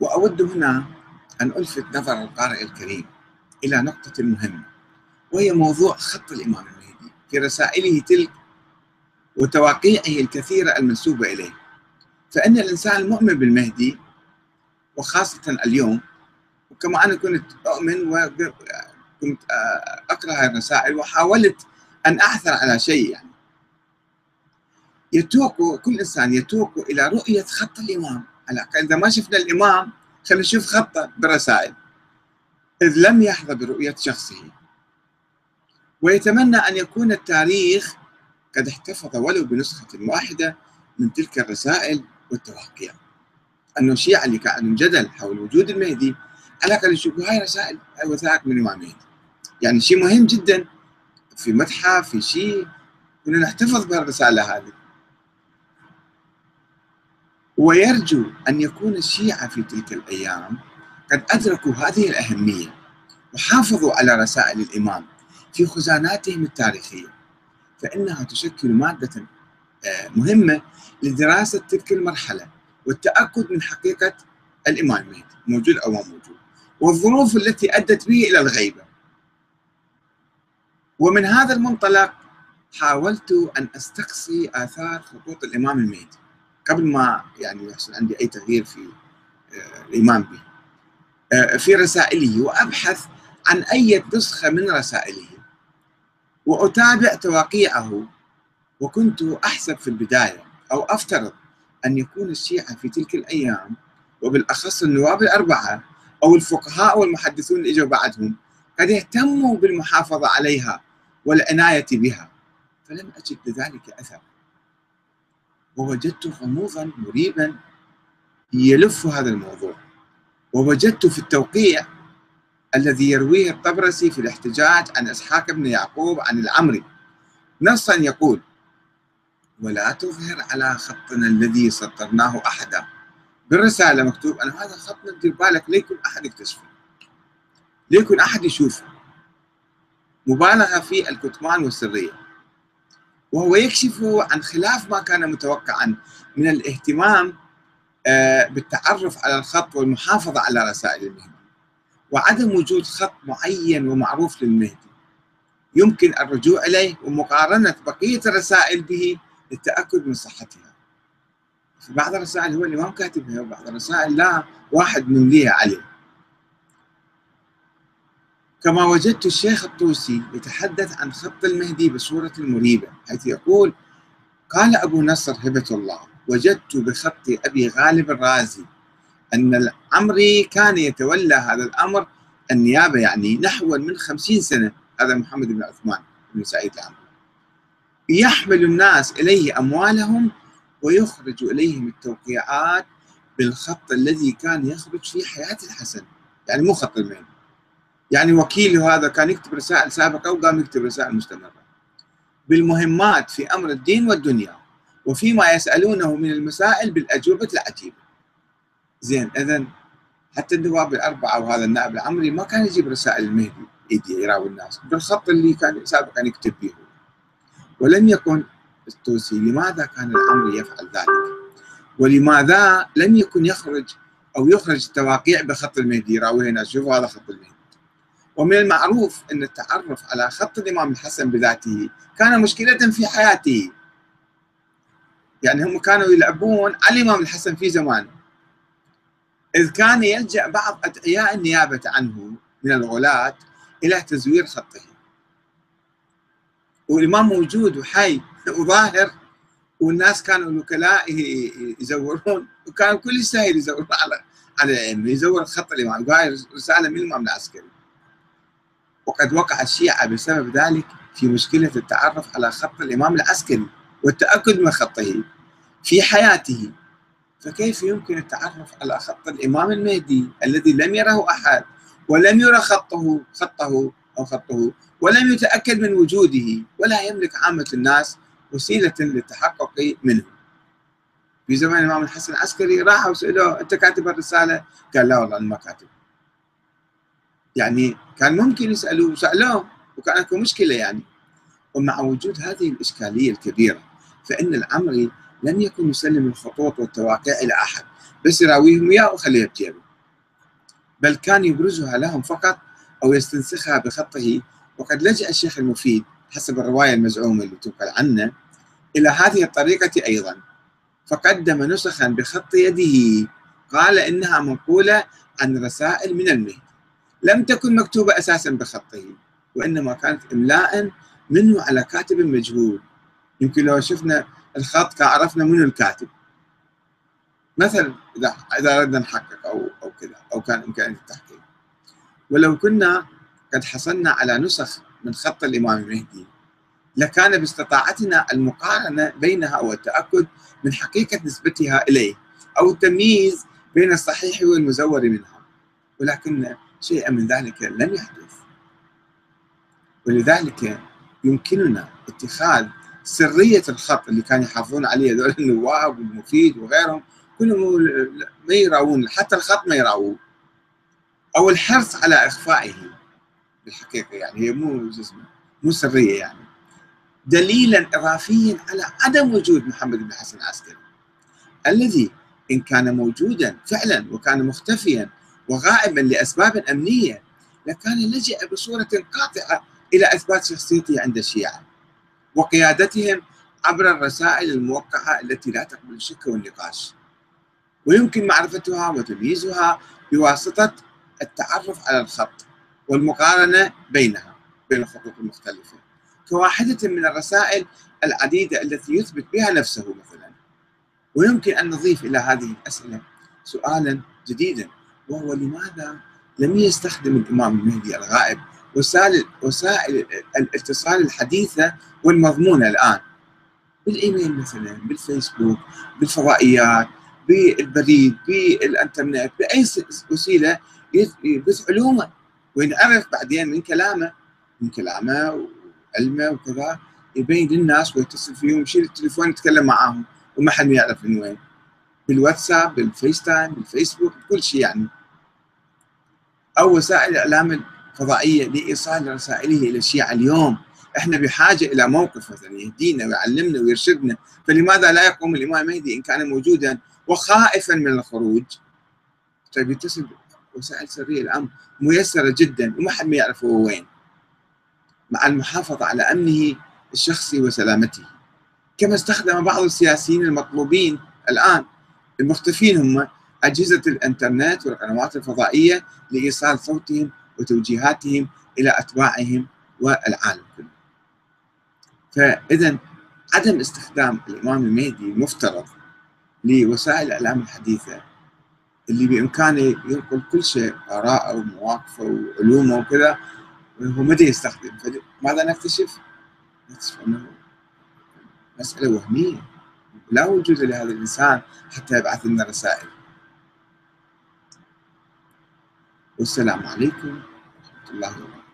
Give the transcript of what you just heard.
وأود هنا أن ألفت نظر القارئ الكريم إلى نقطة مهمة وهي موضوع خط الإمام المهدي في رسائله تلك وتواقيعه الكثيرة المنسوبة إليه. فإن الإنسان المؤمن بالمهدي وخاصة اليوم وكما أنا كنت أؤمن وكنت أقرأ الرسائل وحاولت أن أعثر على شيء يعني. يتوق كل إنسان يتوق إلى رؤية خط الإمام. على إذا ما شفنا الإمام خلينا نشوف خطة بالرسائل إذ لم يحظى برؤية شخصه. ويتمنى أن يكون التاريخ قد احتفظ ولو بنسخة واحدة من تلك الرسائل والتواقيع أنه الشيعة اللي كان جدل حول وجود المهدي. على الأقل يشوفوا هاي رسائل هاي وثائق من المهدي يعني شيء مهم جدا في متحف في شيء. كنا نحتفظ بهالرسالة هذه. ويرجو أن يكون الشيعة في تلك الأيام قد أدركوا هذه الأهمية وحافظوا على رسائل الإمام في خزاناتهم التاريخية فإنها تشكل مادة آه، مهمة لدراسة تلك المرحلة والتأكد من حقيقة الإمام المهدي موجود أو ما موجود والظروف التي أدت به إلى الغيبة. ومن هذا المنطلق حاولت أن أستقصي آثار خطوط الإمام المهدي. قبل ما يعني يحصل عندي أي تغيير في آه، الإيمان به آه، في رسائله وأبحث عن أي نسخة من رسائله وأتابع تواقيعه وكنت أحسب في البداية أو أفترض أن يكون الشيعة في تلك الأيام وبالأخص النواب الأربعة أو الفقهاء والمحدثون اللي إجوا بعدهم قد اهتموا بالمحافظة عليها والعناية بها. فلم أجد لذلك أثر ووجدت غموضا مريبا يلف هذا الموضوع. ووجدت في التوقيع الذي يرويه الطبرسي في الاحتجاج عن إسحاق بن يعقوب عن العمري. نصا يقول ولا تظهر على خطنا الذي سطرناه احدا. بالرسالة مكتوب ان هذا خطنا دير بالك ليكن أحد يكتشفه. ليكن أحد يشوفه. مبالغة في الكتمان والسرية. وهو يكشف عن خلاف ما كان متوقعا من الاهتمام آه، بالتعرف على الخط والمحافظة على رسائل المهدي وعدم وجود خط معين ومعروف للمهدي يمكن الرجوع إليه ومقارنة بقية الرسائل به للتأكد من صحتها. في بعض الرسائل هو الامام كاتبها وبعض الرسائل لا واحد ممليها عليه. كما وجدت الشيخ الطوسي يتحدث عن خط المهدي بصورة مريبة حيث يقول قال أبو نصر هبة الله وجدت بخط أبي غالب الرازي أن العمري كان يتولى هذا الأمر النيابة يعني نحو من خمسين سنة هذا محمد بن عثمان بن سعيد العمري. يحمل الناس إليه أموالهم ويخرج إليهم التوقيعات بالخط الذي كان يخرج في حياة الحسن. يعني مو خط المهدي. يعني وكيله هذا كان يكتب رسائل سابقة وقام يكتب رسائل مستمرة. بالمهمات في أمر الدين والدنيا وفيما يسألونه من المسائل بالأجوبة العجيبة. زين إذا حتى النواب الأربعة وهذا النائب العمري ما كان يجيب رسائل المهدي يدي يراوي الناس. بالخط اللي كان سابقا يكتب به. ولم يكن التوسي لماذا كان العمري يفعل ذلك؟ ولماذا لم يكن يخرج أو يخرج التواقيع بخط المهدي؟ يراويها الناس شوفوا هذا خط المهدي. ومن المعروف أن التعرف على خط الإمام الحسن بذاته كان مشكلة في حياته. يعني هم كانوا يلعبون على الإمام الحسن في زمانه إذ كان يلجأ بعض أدعياء النيابة عنه من الغلاة إلى تزوير خطه. والإمام موجود وحي وظاهر والناس كانوا الوكلاء يزورون وكان كل سهل يزورون على على الأئمة يزور خط الإمام هاي رسالة من الإمام العسكري. وقد وقع الشيعة بسبب ذلك في مشكلة التعرف على خط الإمام العسكري والتأكد من خطه في حياته. فكيف يمكن التعرف على خط الإمام المهدي الذي لم يره أحد ولم يرى خطه خطه أو خطه ولم يتأكد من وجوده ولا يملك عامة الناس وسيلة للتحقق منه؟ في زمان الإمام الحسن العسكري راحوا سألوه أنت كاتب الرسالة؟ قال لا والله أنا ما كاتب. يعني كان ممكن يسالوه وسألوه وكان أكو مشكلة يعني. ومع وجود هذه الإشكالية الكبيرة فإن العمري لم يكن يسلم الخطوط والتواقيع إلى أحد بس يراويهم إياه وخليه بجيبه. بل كان يبرزها لهم فقط أو يستنسخها بخطه وقد لجأ الشيخ المفيد حسب الرواية المزعومة اللي تنقل عنه إلى هذه الطريقة أيضا. فقدم نسخا بخط يده قال إنها منقولة عن رسائل من المهدي لم تكن مكتوبة أساسا بخطه وإنما كانت إملاء منه على كاتب مجهول. يمكن لو شفنا الخط كان عرفنا منو الكاتب. مثلا إذا إذا اردنا نحقق أو أو كذا أو كان إمكانية التحقيق. ولو كنا قد حصلنا على نسخ من خط الإمام المهدي لكان باستطاعتنا المقارنة بينها والتأكد من حقيقة نسبتها إليه أو التمييز بين الصحيح والمزور منها. ولكن شيئا من ذلك لم يحدث. ولذلك يمكننا اتخاذ سرية الخط اللي كانوا يحافظون عليه هذول النواب والمفيد وغيرهم كلهم ما يراوون حتى الخط ما يراوون أو الحرص على اخفائه بالحقيقة يعني هي مو اسمه مو سرية يعني. دليلا اضافيا على عدم وجود محمد بن حسن العسكري الذي إن كان موجودا فعلا وكان مختفيا وغائبا لأسباب أمنية. لكان لجأ بصورة قاطعة إلى إثبات شخصيته عند الشيعة وقيادتهم عبر الرسائل الموقعة التي لا تقبل الشك والنقاش. ويمكن معرفتها وتمييزها بواسطة التعرف على الخط والمقارنة بينها بين الخطوط المختلفة كواحدة من الرسائل العديدة التي يثبت بها نفسه مثلا. ويمكن أن نضيف إلى هذه الأسئلة سؤالا جديدا. وهو لماذا لم يستخدم الإمام المهدي الغائب؟ وسائل وسائل الاتصال الحديثة والمضمونة الآن. بالإيميل مثلا بالفيسبوك بالفضائيات بالبريد بالإنترنت بأي وسيلة يبث علومه وينعرف بعدين من كلامه من كلامه وعلمه وكذا يبين للناس ويتصل فيهم يشيل التليفون يتكلم معاهم وما حد يعرف من وين. بالواتساب بال FaceTime بالفيسبوك بكل شيء يعني. أو وسائل الإعلام الفضائية لإيصال رسائله إلى الشيعة اليوم. إحنا بحاجة إلى موقف مثلا يهدينا ويعلمنا ويرشدنا. فلماذا لا يقوم الإمام المهدي إن كان موجودا وخائفا من الخروج؟ طيب يتصل وسائل سرية الان ميسرة جدا وما حد ما يعرف هو وين. مع المحافظة على أمنه الشخصي وسلامته. كما استخدم بعض السياسيين المطلوبين الآن المختفين هم أجهزة الإنترنت والقنوات الفضائية لايصال صوتهم وتوجيهاتهم إلى أتباعهم والعالم كله. فاذا عدم استخدام الإمام المهدي المفترض لوسائل الإعلام الحديثة اللي بإمكانه ينقل كل شيء آراءه ومواقفه وعلومه وكذا هو متى يستخدم ماذا نكتشف؟ نكتشف أنه مسألة وهمية لا وجود لهذا الإنسان حتى يبعث لنا رسائل. والسلام عليكم ورحمة الله وبركاته.